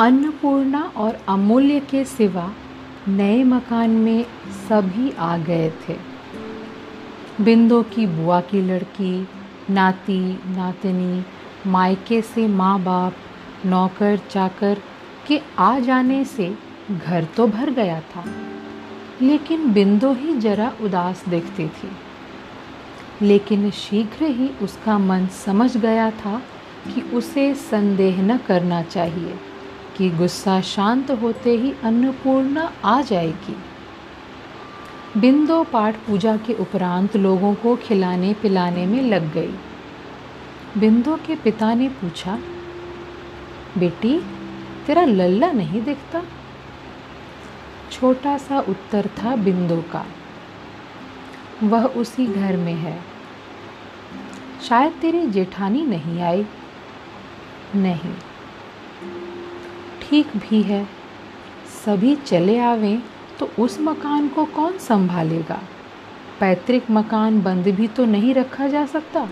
अन्नपूर्णा और अमूल्य के सिवा नए मकान में सभी आ गए थे। बिंदो की बुआ की लड़की, नाती, नातनी, मायके से माँ बाप नौकर, चाकर के आ जाने से घर तो भर गया था, लेकिन बिंदो ही जरा उदास देखती थी। लेकिन शीघ्र ही उसका मन समझ गया था कि उसे संदेह न करना चाहिए। कि गुस्सा शांत होते ही अन्नपूर्णा आ जाएगी। बिंदो पाठ पूजा के उपरांत लोगों को खिलाने पिलाने में लग गई। बिंदो के पिता ने पूछा, बेटी, तेरा लल्ला नहीं दिखता? छोटा सा उत्तर था बिंदु का, वह उसी घर में है। शायद तेरी जेठानी नहीं आई? नहीं। ठीक भी है। सभी चले आवें तो उस मकान को कौन संभालेगा? पैतृक मकान बंद भी तो नहीं रखा जा सकता।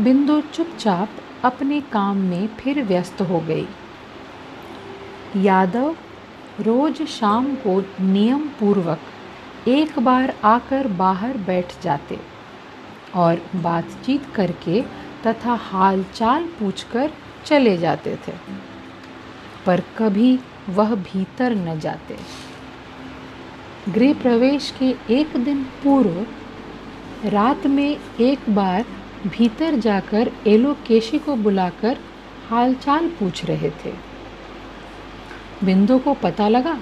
बिंदु चुपचाप अपने काम में फिर व्यस्त हो गई। यादव रोज शाम को नियम पूर्वक एक बार आकर बाहर बैठ जाते और बातचीत करके तथा हाल चाल पूछकर चले जाते थे। पर कभी वह भीतर न जाते। गृह प्रवेश के एक दिन पूर्व, रात में एक बार भीतर जाकर एलोकेशी को बुलाकर हालचाल पूछ रहे थे। बिंदु को पता लगा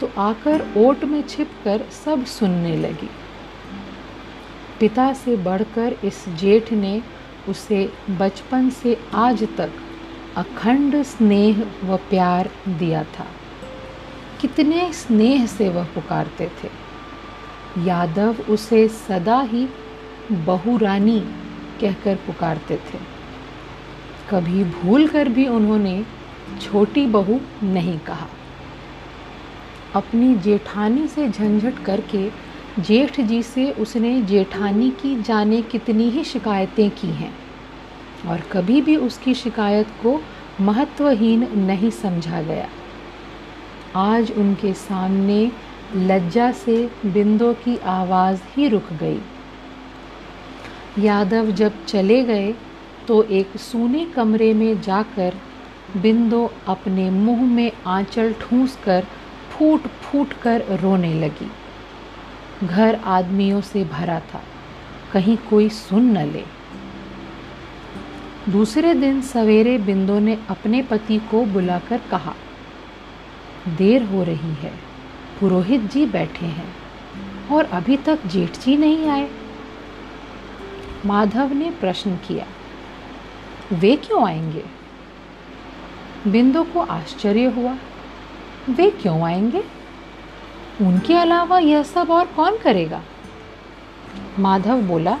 तो आकर ओट में छिपकर सब सुनने लगी। पिता से बढ़कर इस जेठ ने उसे बचपन से आज तक अखंड स्नेह व प्यार दिया था। कितने स्नेह से वह पुकारते थे। यादव उसे सदा ही बहुरानी कहकर पुकारते थे। कभी भूल कर भी उन्होंने छोटी बहू नहीं कहा। अपनी जेठानी से झंझट करके जेठ जी से उसने जेठानी की जाने कितनी ही शिकायतें की हैं। और कभी भी उसकी शिकायत को महत्वहीन नहीं समझा गया। आज उनके सामने लज्जा से बिंदो की आवाज़ ही रुक गई। यादव जब चले गए तो एक सूने कमरे में जाकर बिंदो अपने मुँह में आंचल ठूंस कर फूट फूट कर रोने लगी। घर आदमियों से भरा था, कहीं कोई सुन न ले। दूसरे दिन सवेरे बिंदो ने अपने पति को बुलाकर कहा, देर हो रही है, पुरोहित जी बैठे हैं और अभी तक जेठ जी नहीं आए। माधव ने प्रश्न किया, वे क्यों आएँगे? बिंदु को आश्चर्य हुआ, वे क्यों आएँगे? उनके अलावा यह सब और कौन करेगा? माधव बोला,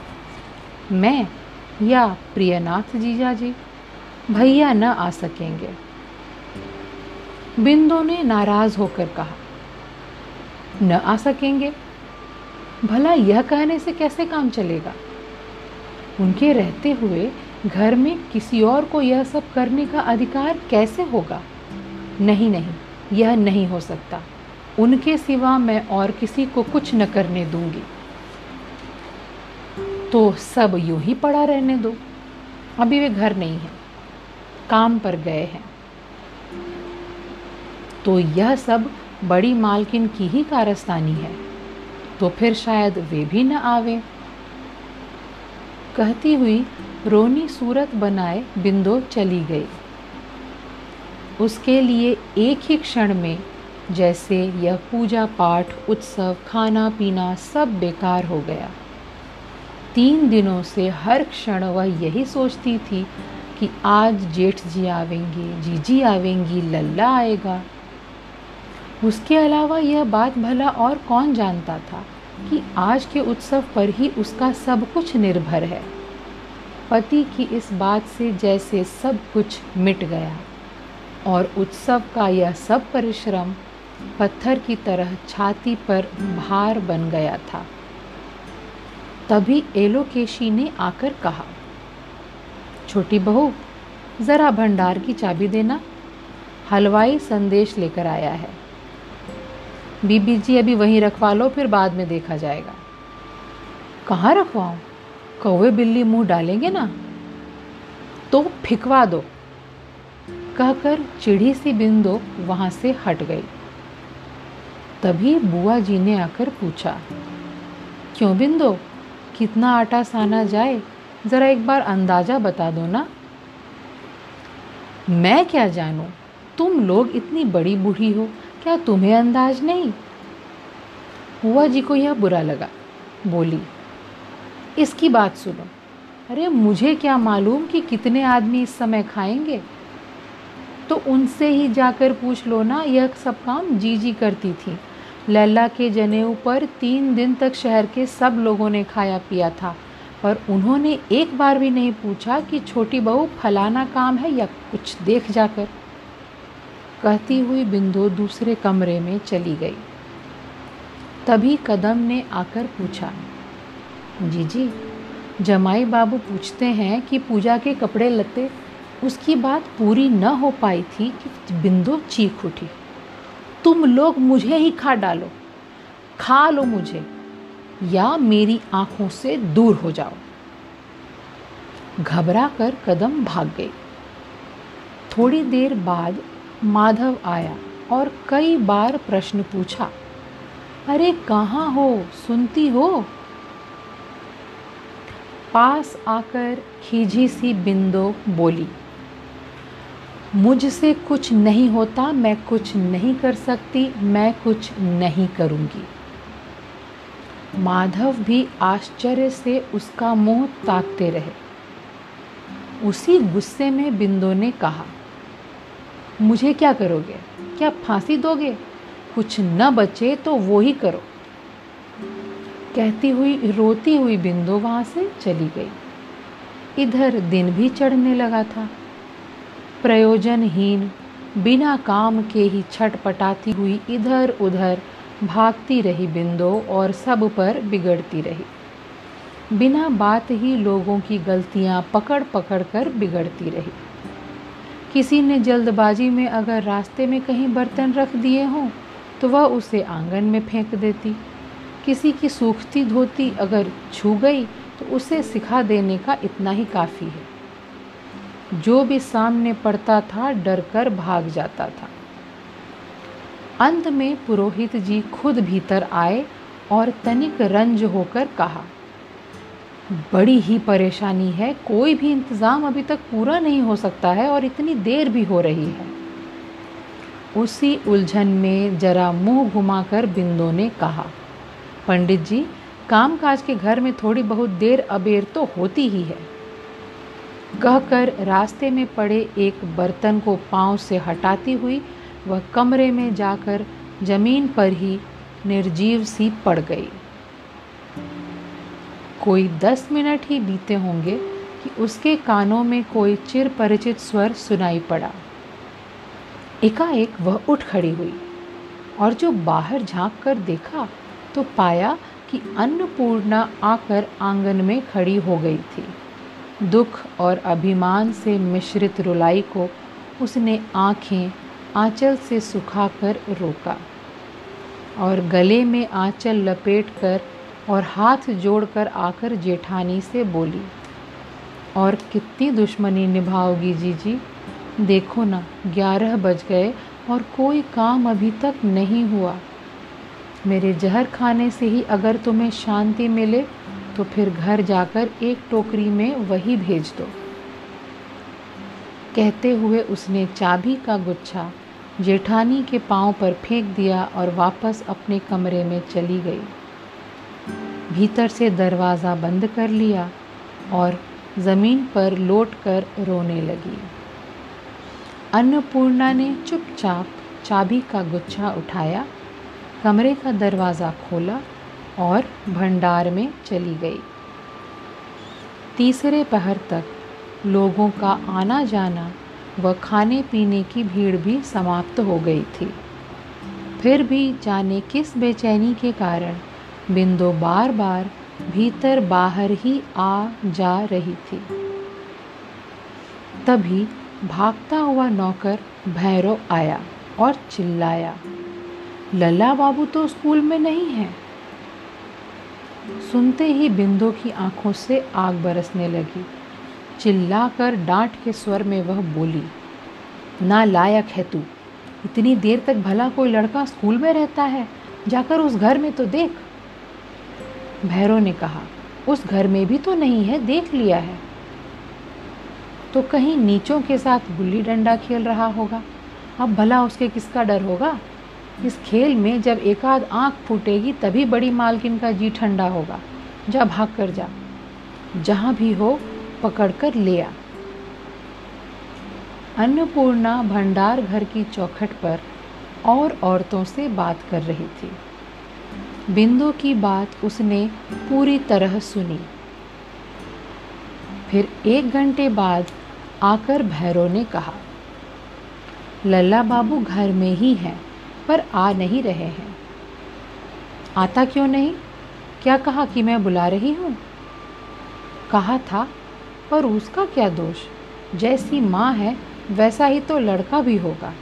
मैं या प्रियनाथ जीजा जी, भैया न आ सकेंगे। बिंदु ने नाराज़ होकर कहा, न आ सकेंगे? भला यह कहने से कैसे काम चलेगा? उनके रहते हुए घर में किसी और को यह सब करने का अधिकार कैसे होगा? नहीं नहीं, यह नहीं हो सकता। उनके सिवा मैं और किसी को कुछ न करने दूँगी। तो सब यूँ ही पड़ा रहने दो। अभी वे घर नहीं हैं, काम पर गए हैं। तो यह सब बड़ी मालकिन की ही कारस्तानी है तो फिर शायद वे भी न आवे। कहती हुई रोनी सूरत बनाए बिंदो चली गई। उसके लिए एक ही क्षण में जैसे यह पूजा पाठ, उत्सव, खाना पीना सब बेकार हो गया। तीन दिनों से हर क्षण वह यही सोचती थी कि आज जेठ जी आवेंगे, जीजी आवेंगी, लल्ला आएगा। उसके अलावा यह बात भला और कौन जानता था कि आज के उत्सव पर ही उसका सब कुछ निर्भर है। पति की इस बात से जैसे सब कुछ मिट गया और उत्सव का यह सब परिश्रम पत्थर की तरह छाती पर भार बन गया था। तभी एलोकेशी ने आकर कहा, छोटी बहू, ज़रा भंडार की चाबी देना। हलवाई संदेश लेकर आया है। बीबी जी, अभी वहीं रखवा लो, फिर बाद में देखा जाएगा। कहाँ रखवाऊँ? कौवे बिल्ली मुँह डालेंगे ना? तो फिकवा दो। कहकर चिढ़ी सी बिंदो वहाँ से हट गई। तभी बुआ जी ने आकर पूछा, क्यों बिंदो? कितना आटा साना जाए, ज़रा एक बार अंदाज़ा बता दो ना। मैं क्या जानूं? तुम लोग इतनी बड़ी बूढ़ी हो, क्या तुम्हें अंदाज नहीं? बुआ जी को यह बुरा लगा। बोली, इसकी बात सुनो। अरे, मुझे क्या मालूम कि कितने आदमी इस समय खाएँगे? तो उनसे ही जाकर पूछ लो ना, यह सब काम जी जी करती थी। लैला के जनेऊ पर तीन दिन तक शहर के सब लोगों ने खाया पिया था, पर उन्होंने एक बार भी नहीं पूछा कि छोटी बहू फलाना काम है या कुछ देख जाकर। कहती हुई बिंदु दूसरे कमरे में चली गई। तभी कदम ने आकर पूछा, जी जी, जमाई बाबू पूछते हैं कि पूजा के कपड़े लते उसकी बात पूरी न हो पाई थी कि बिंदु चीख उठी। तुम लोग मुझे ही खा डालो। खा लो मुझे, या मेरी आँखों से दूर हो जाओ। घबरा कर कदम भाग गई। थोड़ी देर बाद माधव आया और कई बार प्रश्न पूछा, अरे कहाँ हो? सुनती हो? पास आकर खीझी सी बिंदो बोली मुझसे कुछ नहीं होता, मैं कुछ नहीं कर सकती, मैं कुछ नहीं करूँगी। माधव भी आश्चर्य से उसका मुँह ताकते रहे। उसी गुस्से में बिंदो ने कहा, मुझे क्या करोगे? क्या फांसी दोगे? कुछ न बचे तो वो ही करो। कहती हुई, रोती हुई बिंदु वहाँ से चली गई। इधर दिन भी चढ़ने लगा था। प्रयोजनहीन, बिना काम के ही छटपटाती हुई इधर उधर भागती रही बिंदो और सब पर बिगड़ती रही। बिना बात ही लोगों की गलतियाँ पकड़ पकड़ कर बिगड़ती रही। किसी ने जल्दबाजी में अगर रास्ते में कहीं बर्तन रख दिए हों तो वह उसे आँगन में फेंक देती। किसी की सूखती धोती अगर छू गई तो उसे सिखा देने का इतना ही काफ़ी है। जो भी सामने पड़ता था डर कर भाग जाता था। अंत में पुरोहित जी खुद भीतर आए और तनिक रंज होकर कहा, बड़ी ही परेशानी है, कोई भी इंतज़ाम अभी तक पूरा नहीं हो सकता है और इतनी देर भी हो रही है। उसी उलझन में जरा मुँह घुमाकर बिंदो ने कहा, पंडित जी, कामकाज के घर में थोड़ी बहुत देर अबेर तो होती ही है। कहकर रास्ते में पड़े एक बर्तन को पाँव से हटाती हुई वह कमरे में जाकर ज़मीन पर ही निर्जीव सी पड़ गई। कोई दस मिनट ही बीते होंगे कि उसके कानों में कोई चिर परिचित स्वर सुनाई पड़ा। एकाएक वह उठ खड़ी हुई और जो बाहर झाँक कर देखा तो पाया कि अन्नपूर्णा आकर आँगन में खड़ी हो गई थी। दुख और अभिमान से मिश्रित रुलाई को उसने आँखें आंचल से सुखाकर रोका और गले में आंचल लपेट कर और हाथ जोड़कर आकर जेठानी से बोली, और कितनी दुश्मनी निभाओगी जीजी? देखो ना, ग्यारह बज गए और कोई काम अभी तक नहीं हुआ। मेरे जहर खाने से ही अगर तुम्हें शांति मिले तो फिर घर जाकर एक टोकरी में वही भेज दो। कहते हुए उसने चाबी का गुच्छा जेठानी के पाँव पर फेंक दिया और वापस अपने कमरे में चली गई। भीतर से दरवाज़ा बंद कर लिया और ज़मीन पर लोट कर रोने लगी। अन्नपूर्णा ने चुपचाप चाबी का गुच्छा उठाया, कमरे का दरवाज़ा खोला और भंडार में चली गई। तीसरे पहर तक लोगों का आना जाना व खाने पीने की भीड़ भी समाप्त हो गई थी। फिर भी जाने किस बेचैनी के कारण बिंदु बार बार भीतर बाहर ही आ जा रही थी। तभी भागता हुआ नौकर भैरव आया और चिल्लाया, लल्ला बाबू तो स्कूल में नहीं है? सुनते ही बिंदु की आँखों से आग बरसने लगी। चिल्लाकर डांट के स्वर में वह बोली, ना लायक है तू। इतनी देर तक भला कोई लड़का स्कूल में रहता है, जाकर उस घर में तो देख। भैरव ने कहा, उस घर में भी तो नहीं है, देख लिया है। तो कहीं नीचों के साथ गुल्ली डंडा खेल रहा होगा। अब भला उसके किसका डर होगा? इस खेल में जब एक आध आँख फूटेगी, तभी बड़ी मालकिन का जी ठंडा होगा। जा भाग कर जा। जहाँ भी हो पकड़ कर ले आ। अन्नपूर्णा भंडार घर की चौखट पर और औरतों से बात कर रही थी। बिंदु की बात उसने पूरी तरह सुनी। फिर एक घंटे बाद आकर भैरव ने कहा, लल्ला बाबू घर में ही हैं। पर आ नहीं रहे हैं। आता क्यों नहीं? क्या कहा कि मैं बुला रही हूँ? कहा था पर उसका क्या दोष? जैसी माँ है, वैसा ही तो लड़का भी होगा।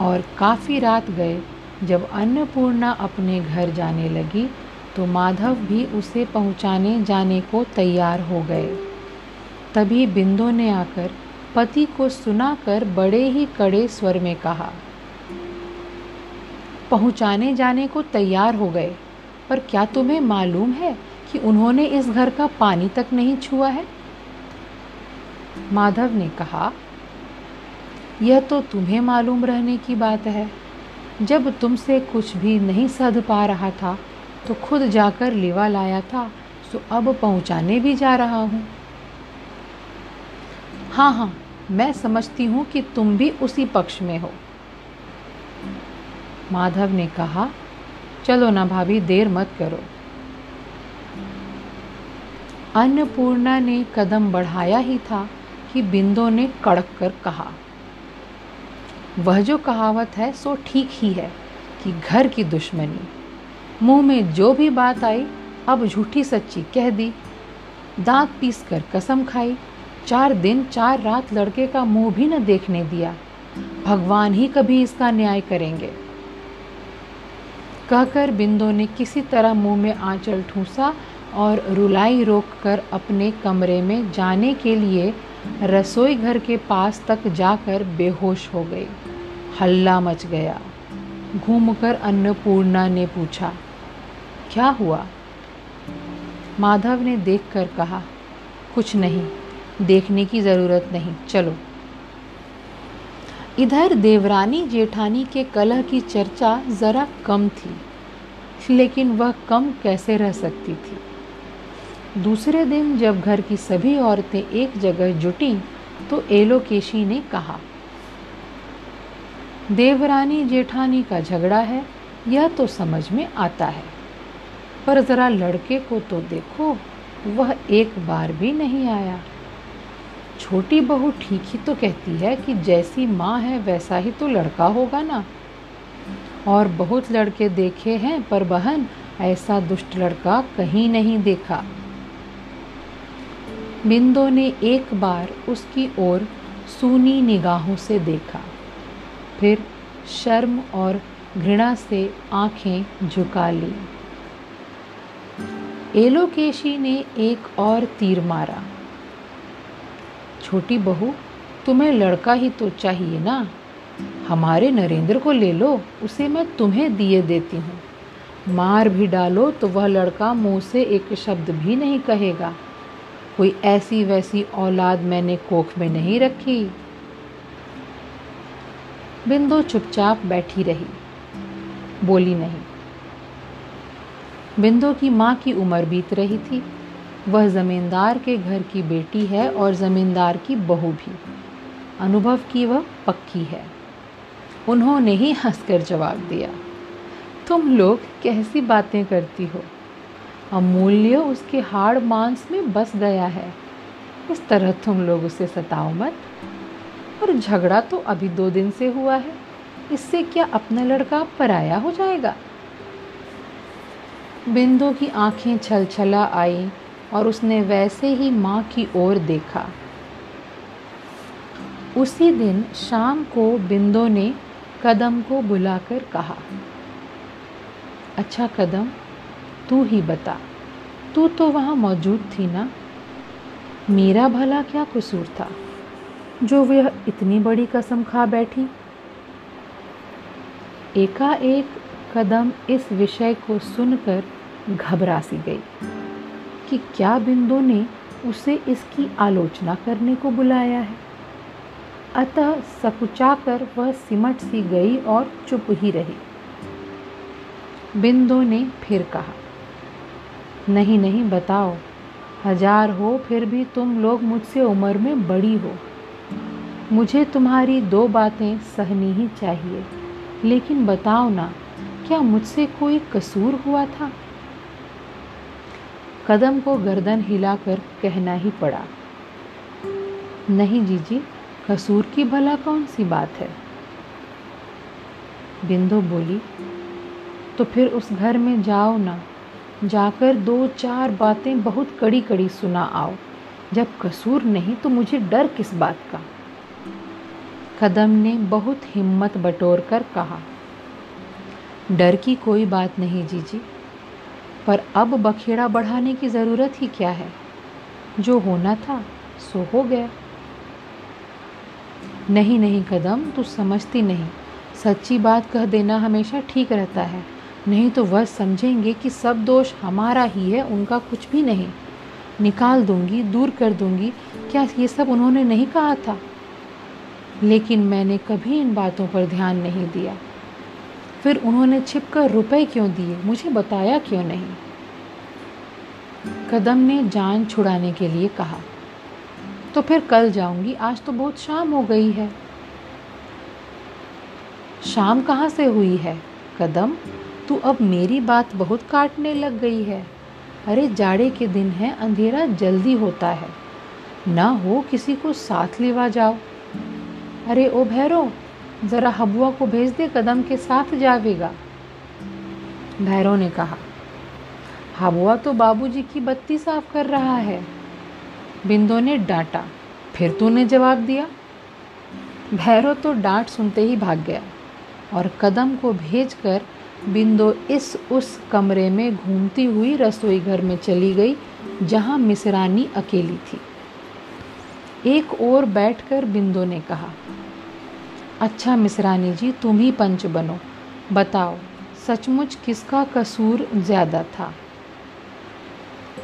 और काफ़ी रात गए, जब अन्नपूर्णा अपने घर जाने लगी तो माधव भी उसे पहुँचाने जाने को तैयार हो गए। तभी बिंदु ने आकर पति को सुनाकर बड़े ही कड़े स्वर में कहा, पहुँचाने जाने को तैयार हो गए, पर क्या तुम्हें मालूम है कि उन्होंने इस घर का पानी तक नहीं छुआ है? माधव ने कहा, यह तो तुम्हें मालूम रहने की बात है। जब तुमसे कुछ भी नहीं सध पा रहा था तो खुद जाकर लेवा लाया था सो अब पहुँचाने भी जा रहा हूँ। हाँ हाँ मैं समझती हूँ कि तुम भी उसी पक्ष में हो। माधव ने कहा, चलो ना भाभी, देर मत करो। अन्नपूर्णा ने कदम बढ़ाया ही था कि बिंदो ने कड़क कर कहा, वह जो कहावत है, सो ठीक ही है कि घर की दुश्मनी। मुँह में जो भी बात आई, अब झूठी सच्ची कह दी। दांत पीस कर कसम खाई चार दिन, चार रात लड़के का मुँह भी न देखने दिया। भगवान ही कभी इसका न्याय करेंगे। कहकर बिंदु ने किसी तरह मुँह में आंचल ठूसा और रुलाई रोक कर अपने कमरे में जाने के लिए रसोई घर के पास तक जाकर बेहोश हो गई। हल्ला मच गया। घूमकर अन्नपूर्णा ने पूछा, क्या हुआ? माधव ने देखकर कहा, कुछ नहीं। देखने की ज़रूरत नहीं। चलो। इधर देवरानी जेठानी के कलह की चर्चा ज़रा कम थी, लेकिन वह कम कैसे रह सकती थी? दूसरे दिन जब घर की सभी औरतें एक जगह जुटी तो एलोकेशी ने कहा, देवरानी जेठानी का झगड़ा है, यह तो समझ में आता है, पर ज़रा लड़के को तो देखो, वह एक बार भी नहीं आया। छोटी बहू ठीक ही तो कहती है कि जैसी माँ है, वैसा ही तो लड़का होगा ना। और बहुत लड़के देखे हैं, पर बहन ऐसा दुष्ट लड़का कहीं नहीं देखा। बिंदो ने एक बार उसकी ओर सूनी निगाहों से देखा। फिर शर्म और घृणा से आँखें झुका ली। एलोकेशी ने एक और तीर मारा। छोटी बहू, तुम्हें लड़का ही तो चाहिए ना? हमारे नरेंद्र को ले लो, उसे मैं तुम्हें दिए देती हूँ। मार भी डालो तो वह लड़का मुँह से एक शब्द भी नहीं कहेगा। कोई ऐसी वैसी औलाद मैंने कोख में नहीं रखी। बिंदु चुपचाप बैठी रही। बोली नहीं। बिंदु की माँ की उम्र बीत रही थी। वह ज़मींदार के घर की बेटी है और ज़मींदार की बहू भी। अनुभव की वह पक्की है। उन्होंने ही हंसकर जवाब दिया, तुम लोग कैसी बातें करती हो? अमूल्य उसके हाड़ मांस में बस गया है। इस तरह तुम लोग उसे सताओ मत। और झगड़ा तो अभी दो दिन से हुआ है। इससे क्या अपना लड़का पराया हो जाएगा? बिंदु की आँखें छलछला आई। और उसने वैसे ही माँ की ओर देखा। उसी दिन शाम को बिंदो ने कदम को बुलाकर कहा अच्छा कदम, तू ही बता, तू तो वहाँ मौजूद थी ना? मेरा भला क्या कसूर था, जो वह इतनी बड़ी कसम खा बैठी? एकाएक कदम इस विषय को सुनकर घबरा सी गई। कि क्या बिंदु ने उसे इसकी आलोचना करने को बुलाया है? अतः सकुचाकर वह सिमट सी गई और चुप ही रही। बिंदु ने फिर कहा, नहीं नहीं, बताओ। हज़ार हो, फिर भी तुम लोग मुझसे उम्र में बड़ी हो। मुझे तुम्हारी दो बातें सहनी ही चाहिए। लेकिन बताओ ना, क्या मुझसे कोई कसूर हुआ था? कदम को गर्दन हिलाकर कहना ही पड़ा। नहीं जीजी, कसूर की भला कौन सी बात है? बिंदु बोली तो फिर उस घर में जाओ ना, जाकर दो चार बातें बहुत कड़ी कड़ी सुना आओ। जब कसूर नहीं तो मुझे डर किस बात का? कदम ने बहुत हिम्मत बटोर कर कहा, डर की कोई बात नहीं जीजी। पर अब बखेड़ा बढ़ाने की ज़रूरत ही क्या है? जो होना था, सो हो गया। नहीं नहीं, कदम तू समझती नहीं। सच्ची बात कह देना हमेशा ठीक रहता है। नहीं तो वह समझेंगे कि सब दोष हमारा ही है, उनका कुछ भी नहीं। निकाल दूँगी, दूर कर दूँगी। क्या ये सब उन्होंने नहीं कहा था? लेकिन मैंने कभी इन बातों पर ध्यान नहीं दिया। फिर उन्होंने छिप कर रुपये क्यों दिए? मुझे बताया क्यों नहीं? कदम ने जान छुड़ाने के लिए कहा। तो फिर कल जाऊँगी। आज तो बहुत शाम हो गई है। शाम कहाँ से हुई है? कदम, तू अब मेरी बात बहुत काटने लग गई है। अरे, जाड़े के दिन है, अंधेरा जल्दी होता है। ना हो किसी को साथ लेवा जाओ। अरे, ओ भैरव ज़रा हबुआ को भेज दे, कदम के साथ जावेगा भैरव ने कहा, हबुआ तो बाबूजी की बत्ती साफ़ कर रहा है। बिंदो ने डांटा, फिर तूने जवाब दिया। भैरव तो डांट सुनते ही भाग गया और कदम को भेजकर बिंदो इस उस कमरे में घूमती हुई रसोई घर में चली गई, जहाँ मिसरानी अकेली थी। एक ओर बैठकर बिंदो ने कहा अच्छा मिसरानी जी, तुम ही पंच बनो। बताओ, सचमुच किसका कसूर ज़्यादा था?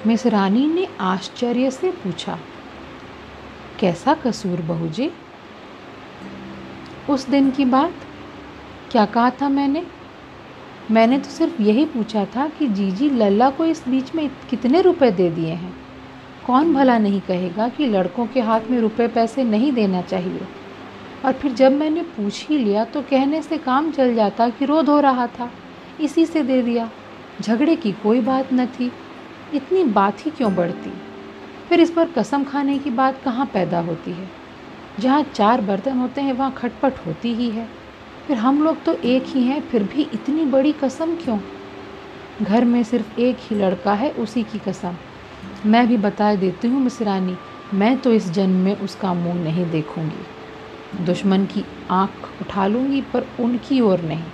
मिसरानी ने आश्चर्य से पूछा, कैसा कसूर बहू जी? उस दिन की बात? क्या कहा था मैंने? मैंने तो सिर्फ़ यही पूछा था कि जीजी लल्ला को इस बीच में कितने रुपए दे दिए हैं। कौन भला नहीं कहेगा कि लड़कों के हाथ में रुपए पैसे नहीं देना चाहिए। और फिर जब मैंने पूछ ही लिया तो कहने से काम चल जाता कि रोध हो रहा था। इसी से दे दिया। झगड़े की कोई बात न थी। इतनी बात ही क्यों बढ़ती? फिर इस पर कसम खाने की बात कहाँ पैदा होती है? जहाँ चार बर्तन होते हैं, वहाँ खटपट होती ही है। फिर हम लोग तो एक ही हैं, फिर भी इतनी बड़ी कसम क्यों? घर में सिर्फ़ एक ही लड़का है, उसी की कसम। मैं भी बता देती हूँ, मिसरानी, मैं तो इस जन्म में उसका मुँह नहीं देखूँगी। दुश्मन की आँख उठा लूँगी, पर उनकी ओर नहीं।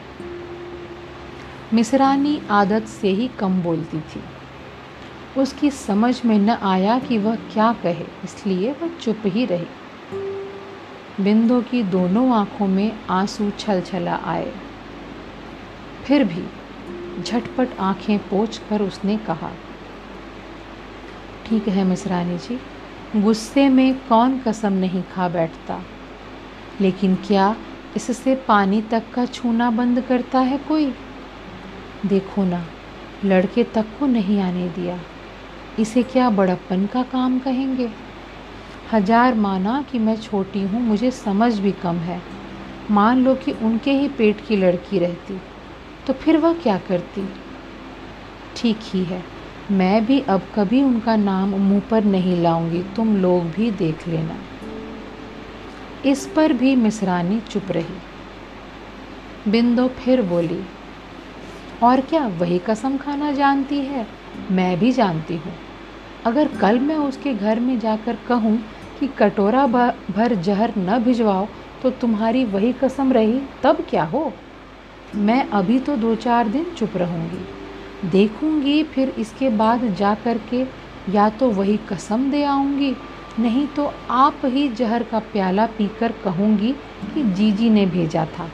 मिसरानी आदत से ही कम बोलती थी। उसकी समझ में न आया कि वह क्या कहे, इसलिए वह चुप ही रही। बिंदु की दोनों आँखों में आँसू छल छला आए। फिर भी झटपट आँखें पोछ कर उसने कहा, ठीक है मिसरानी जी, गुस्से में कौन कसम नहीं खा बैठता। लेकिन क्या इससे पानी तक का छूना बंद करता है कोई? देखो ना, लड़के तक को नहीं आने दिया। इसे क्या बड़प्पन का काम कहेंगे? हज़ार माना कि मैं छोटी हूँ, मुझे समझ भी कम है। मान लो कि उनके ही पेट की लड़की रहती तो फिर वह क्या करती? ठीक ही है, मैं भी अब कभी उनका नाम मुँह पर नहीं लाऊँगी, तुम लोग भी देख लेना। इस पर भी मिसरानी चुप रही। बिंदु फिर बोली, और क्या वही कसम खाना जानती है? मैं भी जानती हूँ। अगर कल मैं उसके घर में जाकर कहूँ कि कटोरा भर जहर न भिजवाओ तो तुम्हारी वही कसम रही, तब क्या हो? मैं अभी तो दो चार दिन चुप रहूँगी। देखूँगी फिर इसके बाद जा कर के या तो वही कसम दे आऊँगी नहीं तो आप ही जहर का प्याला पीकर कहूँगी कि जीजी ने भेजा था।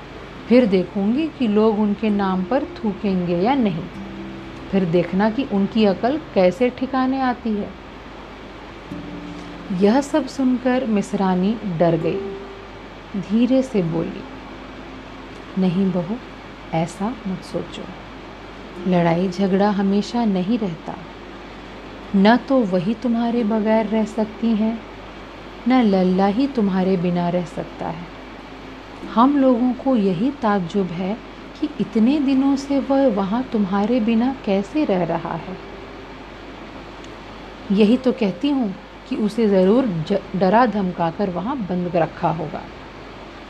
फिर देखूँगी कि लोग उनके नाम पर थूकेंगे या नहीं। फिर देखना कि उनकी अकल कैसे ठिकाने आती है। यह सब सुनकर मिसरानी डर गई। धीरे से बोली, नहीं बहू, ऐसा मत सोचो। लड़ाई झगड़ा हमेशा नहीं रहता। न तो वही तुम्हारे बगैर रह सकती हैं, न लल्ला ही तुम्हारे बिना रह सकता है। हम लोगों को यही ताज्जुब है कि इतने दिनों से वह वहाँ तुम्हारे बिना कैसे रह रहा है। यही तो कहती हूँ कि उसे ज़रूर डरा धमका कर वहाँ बंद रखा होगा।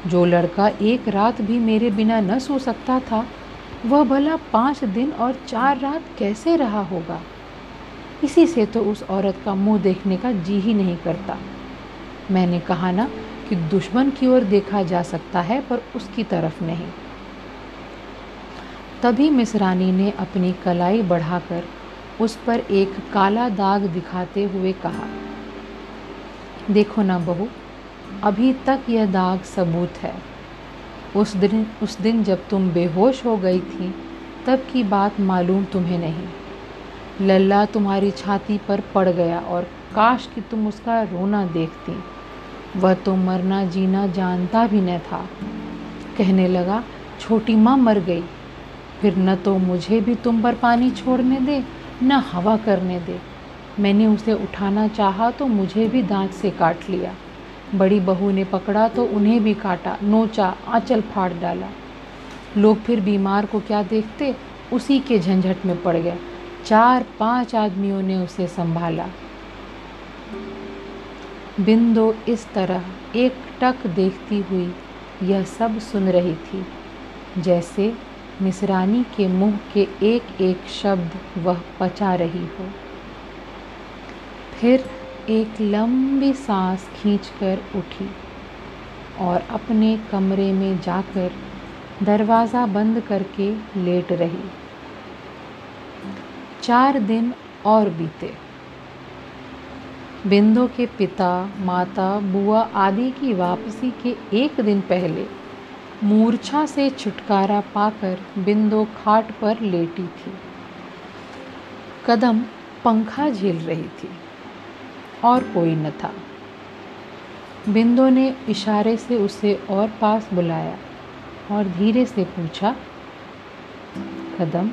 जो लड़का एक रात भी मेरे बिना न सो सकता था, वह भला पाँच दिन और चार रात कैसे रहा होगा? इसी से तो उस औरत का मुँह देखने का जी ही नहीं करता। मैंने कहा ना कि दुश्मन की ओर देखा जा सकता है, पर उसकी तरफ़ नहीं। तभी मिसरानी ने अपनी कलाई बढ़ाकर उस पर एक काला दाग दिखाते हुए कहा, देखो ना बहू, अभी तक यह दाग सबूत है। उस दिन उस दिन जब तुम बेहोश हो गई थी, तब की बात मालूम तुम्हें नहीं। लल्ला तुम्हारी छाती पर पड़ गया और काश कि तुम उसका रोना देखती। वह तो मरना जीना जानता भी न था। कहने लगा, छोटी माँ मर गई। फिर न तो मुझे भी तुम पर पानी छोड़ने दे, न हवा करने दे। मैंने उसे उठाना चाहा तो मुझे भी दांत से काट लिया। बड़ी बहू ने पकड़ा तो उन्हें भी काटा, नोचा, आंचल फाड़ डाला। लोग फिर बीमार को क्या देखते, उसी के झंझट में पड़ गए। चार पाँच आदमियों ने उसे संभाला। बिंदो इस तरह एक टक देखती हुई यह सब सुन रही थी, जैसे मिसरानी के मुँह के एक एक शब्द वह पचा रही हो। फिर एक लंबी सांस खींचकर उठी और अपने कमरे में जाकर दरवाज़ा बंद करके लेट रही। चार दिन और बीते। बिंदु के पिता, माता, बुआ आदि की वापसी के एक दिन पहले मूर्छा से छुटकारा पाकर बिंदु खाट पर लेटी थी। कदम पंखा झेल रही थी और कोई न था। बिंदु ने इशारे से उसे और पास बुलाया और धीरे से पूछा, कदम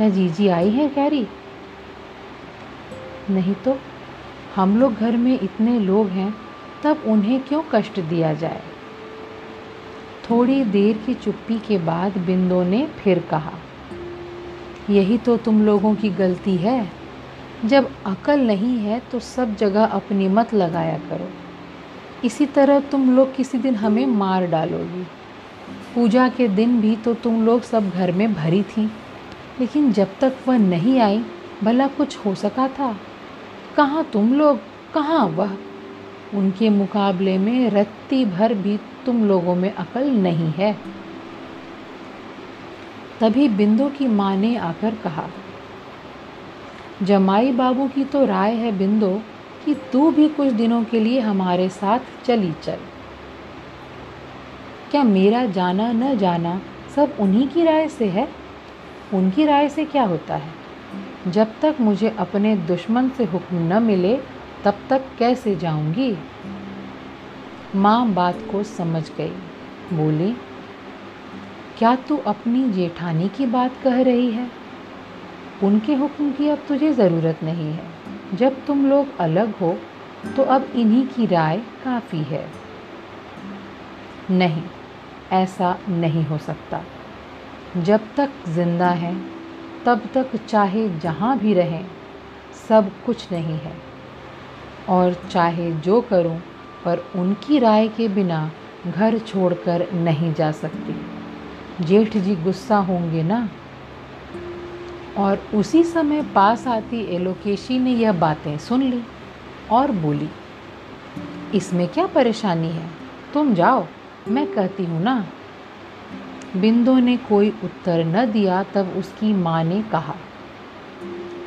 क्या जीजी आई है कैरी नहीं तो हम लोग घर में इतने लोग हैं, तब उन्हें क्यों कष्ट दिया जाए? थोड़ी देर की चुप्पी के बाद बिंदु ने फिर कहा, यही तो तुम लोगों की गलती है। जब अकल नहीं है तो सब जगह अपनी मत लगाया करो। इसी तरह तुम लोग किसी दिन हमें मार डालोगी। पूजा के दिन भी तो तुम लोग सब घर में भरी थी। लेकिन जब तक वह नहीं आई, भला कुछ हो सका था? कहाँ तुम लोग? कहाँ वह? उनके मुकाबले में रत्ती भर भी तुम लोगों में अकल नहीं है। तभी बिंदु की माँ ने आकर कहा, जमाई बाबू की तो राय है बिंदु कि तू भी कुछ दिनों के लिए हमारे साथ चली चल। क्या मेरा जाना न जाना सब उन्हीं की राय से है? उनकी राय से क्या होता है? जब तक मुझे अपने दुश्मन से हुक्म न मिले, तब तक कैसे जाऊँगी? माँ बात को समझ गई। बोली, क्या तू अपनी जेठानी की बात कह रही है? उनके हुक्म की अब तुझे ज़रूरत नहीं है। जब तुम लोग अलग हो तो अब इन्हीं की राय काफ़ी है। नहीं, ऐसा नहीं हो सकता। जब तक ज़िंदा हैं, तब तक चाहे जहाँ भी रहें, सब कुछ नहीं है। और चाहे जो करूँ, पर उनकी राय के बिना घर छोड़कर नहीं जा सकती। जेठ जी गुस्सा होंगे ना? और उसी समय पास आती एलोकेशी ने यह बातें सुन ली और बोली, इसमें क्या परेशानी है? तुम जाओ, मैं कहती हूँ ना। बिंदु ने कोई उत्तर न दिया, तब उसकी माँ ने कहा,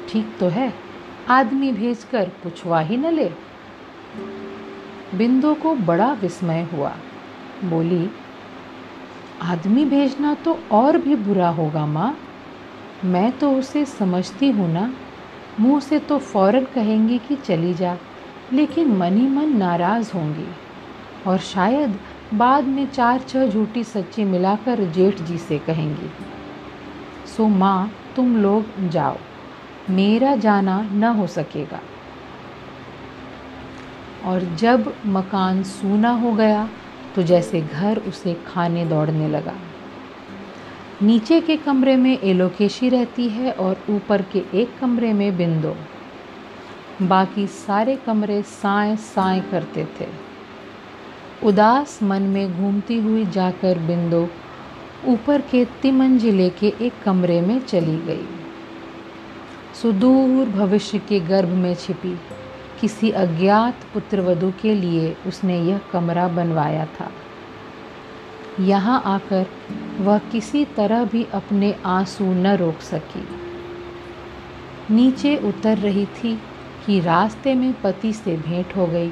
ठीक तो है, आदमी भेजकर पुछवा ही न ले। बिंदु को बड़ा विस्मय हुआ, बोली, आदमी भेजना तो और भी बुरा होगा माँ। मैं तो उसे समझती हूँ ना। मुँह से तो फ़ौरन कहेंगी कि चली जा, लेकिन मन ही मन नाराज़ होंगी। और शायद बाद में चार छह झूठी सच्ची मिलाकर जेठ जी से कहेंगी, सो माँ, तुम लोग जाओ, मेरा जाना न हो सकेगा। और जब मकान सूना हो गया तो जैसे घर उसे खाने दौड़ने लगा। नीचे के कमरे में एलोकेशी रहती है और ऊपर के एक कमरे में बिंदो। बाकी सारे कमरे साए साए करते थे। उदास मन में घूमती हुई जाकर बिंदो ऊपर के तिमंजिले के एक कमरे में चली गई। सुदूर भविष्य के गर्भ में छिपी किसी अज्ञात पुत्रवधु के लिए उसने यह कमरा बनवाया था। यहाँ आकर वह किसी तरह भी अपने आँसू न रोक सकी। नीचे उतर रही थी कि रास्ते में पति से भेंट हो गई।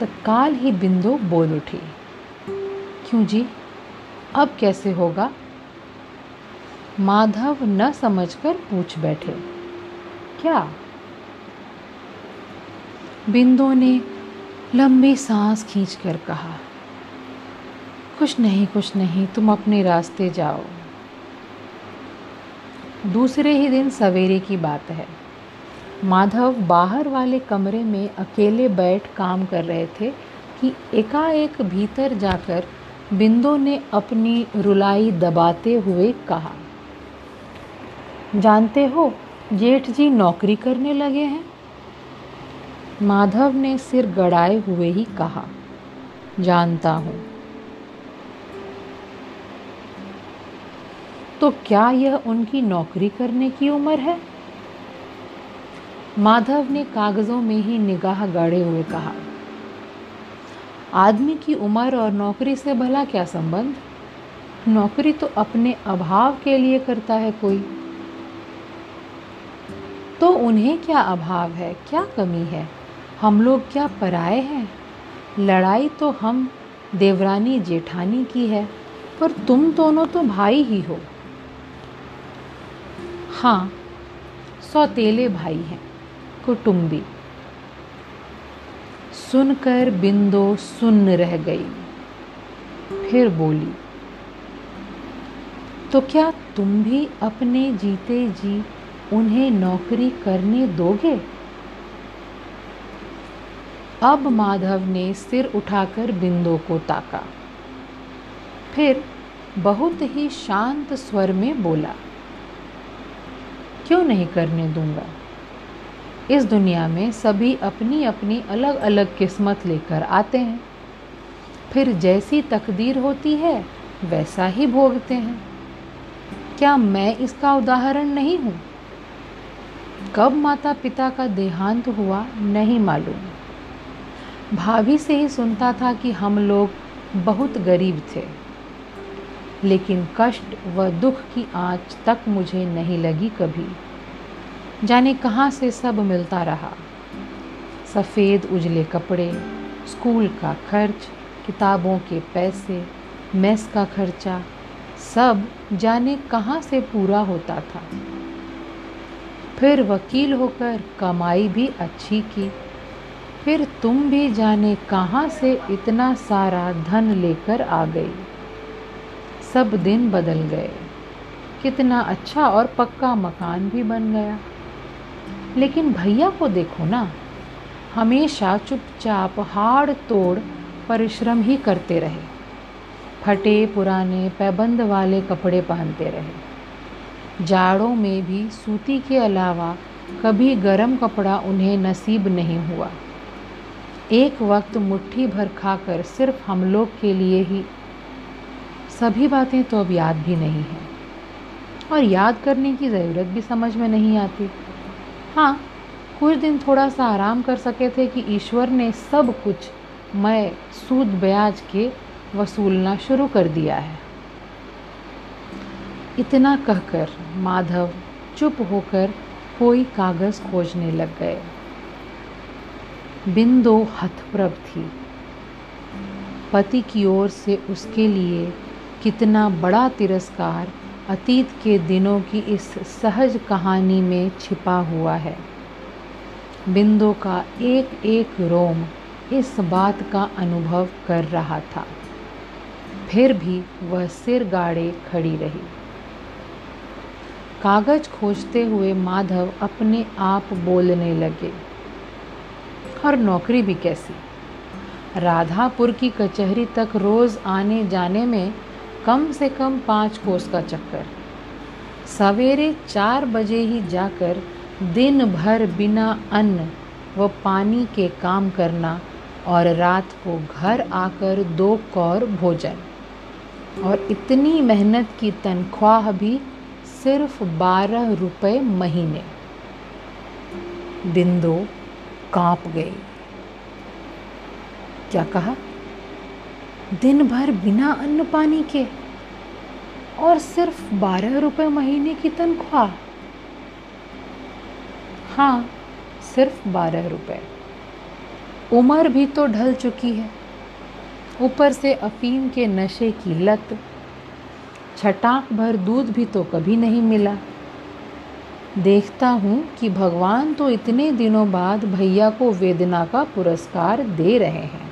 तत्काल ही बिंदु बोल उठी। क्यों जी? अब कैसे होगा? माधव न समझकर पूछ बैठे। क्या? बिंदु ने लंबी सांस खींचकर कहा, कुछ नहीं कुछ नहीं, तुम अपने रास्ते जाओ। दूसरे ही दिन सवेरे की बात है। माधव बाहर वाले कमरे में अकेले बैठ काम कर रहे थे कि एकाएक भीतर जाकर बिंदु ने अपनी रुलाई दबाते हुए कहा, जानते हो, जेठ जी नौकरी करने लगे हैं? माधव ने सिर गड़ाए हुए ही कहा, जानता हूँ। तो क्या यह उनकी नौकरी करने की उम्र है? माधव ने कागज़ों में ही निगाह गाड़े हुए कहा, आदमी की उम्र और नौकरी से भला क्या संबंध? नौकरी तो अपने अभाव के लिए करता है कोई। तो उन्हें क्या अभाव है? क्या कमी है? हम लोग क्या पराए हैं? लड़ाई तो हम देवरानी जेठानी की है, पर तुम दोनों तो भाई ही हो। हाँ सौतेले भाई हैं। कुटुंबी। सुनकर बिंदो सुन्न रह गई। फिर बोली तो क्या तुम भी अपने जीते जी उन्हें नौकरी करने दोगे? अब माधव ने सिर उठाकर बिंदो को ताका। फिर बहुत ही शांत स्वर में बोला, क्यों नहीं करने दूँगा? इस दुनिया में सभी अपनी अपनी अलग अलग किस्मत लेकर आते हैं। फिर जैसी तकदीर होती है, वैसा ही भोगते हैं। क्या मैं इसका उदाहरण नहीं हूँ? कब माता पिता का देहांत हुआ नहीं मालूम। भाभी से ही सुनता था कि हम लोग बहुत गरीब थे। लेकिन कष्ट व दुख की आँच तक मुझे नहीं लगी कभी। जाने कहाँ से सब मिलता रहा। सफ़ेद उजले कपड़े, स्कूल का खर्च, किताबों के पैसे, मेस का खर्चा, सब जाने कहाँ से पूरा होता था। फिर वकील होकर कमाई भी अच्छी की। फिर तुम भी जाने कहाँ से इतना सारा धन लेकर आ गई। सब दिन बदल गए। कितना अच्छा और पक्का मकान भी बन गया। लेकिन भैया को देखो ना, हमेशा चुपचाप हाड़ तोड़ परिश्रम ही करते रहे। फटे पुराने पैबंद वाले कपड़े पहनते रहे। जाड़ों में भी सूती के अलावा कभी गर्म कपड़ा उन्हें नसीब नहीं हुआ। एक वक्त मुट्ठी भर खाकर सिर्फ़ हम लोग के लिए ही। सभी बातें तो अब याद भी नहीं हैं। और याद करने की ज़रूरत भी समझ में नहीं आती। हाँ कुछ दिन थोड़ा सा आराम कर सके थे कि ईश्वर ने सब कुछ मैं सूद ब्याज के वसूलना शुरू कर दिया है। इतना कहकर माधव चुप होकर कोई कागज़ खोजने लग गए। बिंदो हथप्रभ थी। पति की ओर से उसके लिए कितना बड़ा तिरस्कार अतीत के दिनों की इस सहज कहानी में छिपा हुआ है। बिंदु का एक एक रोम इस बात का अनुभव कर रहा था। फिर भी वह सिर गाड़े खड़ी रही। कागज़ खोजते हुए माधव अपने आप बोलने लगे, और नौकरी भी कैसी? राधापुर की कचहरी तक रोज़ आने जाने में कम से कम पाँच कोस का चक्कर। सवेरे चार बजे ही जाकर दिन भर बिना अन्न व पानी के काम करना और रात को घर आकर दो कौर भोजन। और इतनी मेहनत की तनख्वाह भी सिर्फ़ बारह रुपए महीने। बिंदु काँप गई क्या कहा? दिन भर बिना अन्न पानी के और सिर्फ़ बारह रुपए महीने की तनख्वाह। हाँ सिर्फ़ बारह रुपए। उम्र भी तो ढल चुकी है। ऊपर से अफीम के नशे की लत। छटाक भर दूध भी तो कभी नहीं मिला। देखता हूँ कि भगवान तो इतने दिनों बाद भैया को वेदना का पुरस्कार दे रहे हैं।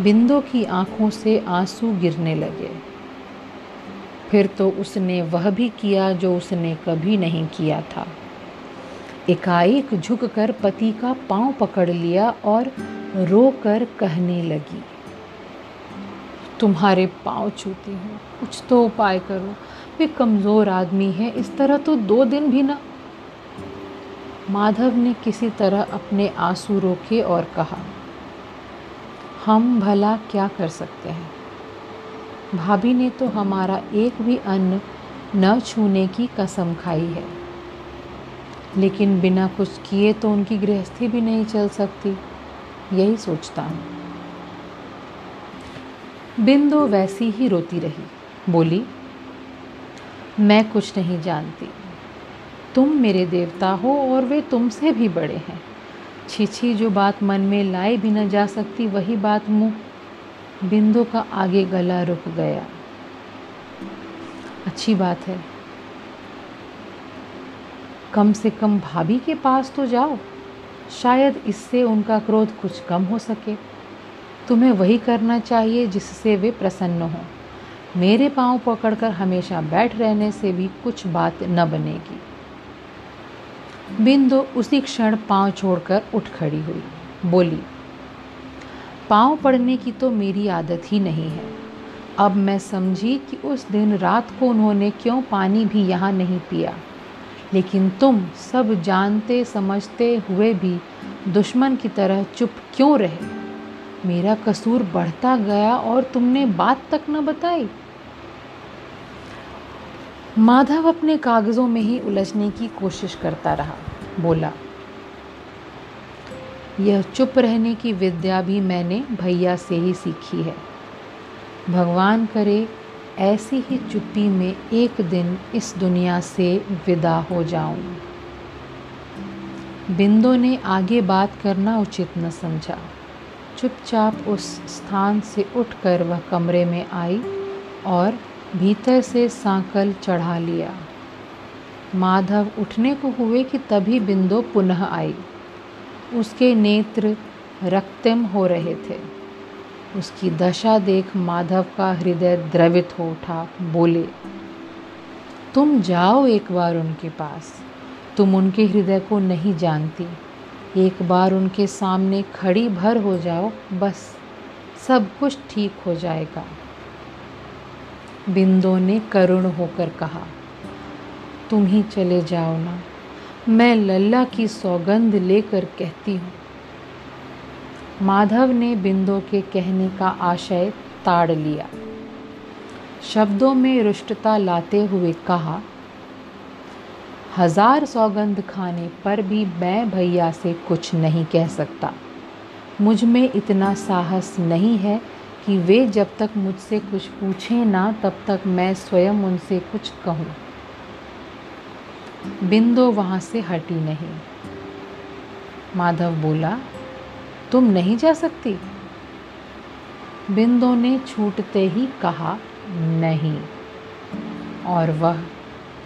बिंदु की आँखों से आँसू गिरने लगे। फिर तो उसने वह भी किया जो उसने कभी नहीं किया था। एकाएक झुककर पति का पाँव पकड़ लिया और रोकर कहने लगी, तुम्हारे पाँव छूती हूँ, कुछ तो उपाय करो। वे कमज़ोर आदमी है, इस तरह तो दो दिन भी ना। माधव ने किसी तरह अपने आँसू रोके और कहा हम भला क्या कर सकते हैं? भाभी ने तो हमारा एक भी अन्न न छूने की कसम खाई है। लेकिन बिना कुछ किए तो उनकी गृहस्थी भी नहीं चल सकती, यही सोचता हूँ। बिंदु वैसी ही रोती रही, बोली, मैं कुछ नहीं जानती। तुम मेरे देवता हो और वे तुमसे भी बड़े हैं। छी छी जो बात मन में लाई भी न जा सकती, वही बात मुँह बिंदु का आगे गला रुक गया। अच्छी बात है। कम से कम भाभी के पास तो जाओ। शायद इससे उनका क्रोध कुछ कम हो सके। तुम्हें वही करना चाहिए जिससे वे प्रसन्न हों। मेरे पाँव पकड़कर हमेशा बैठ रहने से भी कुछ बात न बनेगी। बिंदु उसी क्षण पाँव छोड़कर उठ खड़ी हुई। बोली, पाँव पड़ने की तो मेरी आदत ही नहीं है। अब मैं समझी कि उस दिन रात को उन्होंने क्यों पानी भी यहाँ नहीं पिया। लेकिन तुम सब जानते, समझते हुए भी दुश्मन की तरह चुप क्यों रहे? मेरा कसूर बढ़ता गया और तुमने बात तक न बताई। माधव अपने कागज़ों में ही उलझने की कोशिश करता रहा। बोला, यह चुप रहने की विद्या भी मैंने भैया से ही सीखी है। भगवान करे, ऐसी ही चुप्पी में एक दिन इस दुनिया से विदा हो जाऊँ। बिंदु ने आगे बात करना उचित न समझा। चुपचाप उस स्थान से उठकर वह कमरे में आई और भीतर से सांकल चढ़ा लिया। माधव उठने को हुए कि तभी बिंदु पुनः आई। उसके नेत्र रक्तिम हो रहे थे। उसकी दशा देख माधव का हृदय द्रवित हो उठा, बोले, तुम जाओ एक बार उनके पास। तुम उनके हृदय को नहीं जानती। एक बार उनके सामने खड़ी भर हो जाओ, बस। सब कुछ ठीक हो जाएगा। बिंदो ने करुण होकर कहा, तुम ही चले जाओ ना। मैं लल्ला की सौगंध लेकर कहती हूँ। माधव ने बिंदु के कहने का आशय ताड़ लिया। शब्दों में रुष्टता लाते हुए कहा, हज़ार सौगंध खाने पर भी मैं भैया से कुछ नहीं कह सकता। मुझमें इतना साहस नहीं है कि वे जब तक मुझसे कुछ पूछें ना, तब तक मैं स्वयं उनसे कुछ कहूँ। बिंदो वहाँ से हटी नहीं। माधव बोला, तुम नहीं जा सकती? बिंदो ने छूटते ही कहा, नहीं। और वह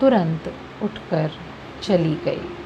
तुरंत उठकर चली गई।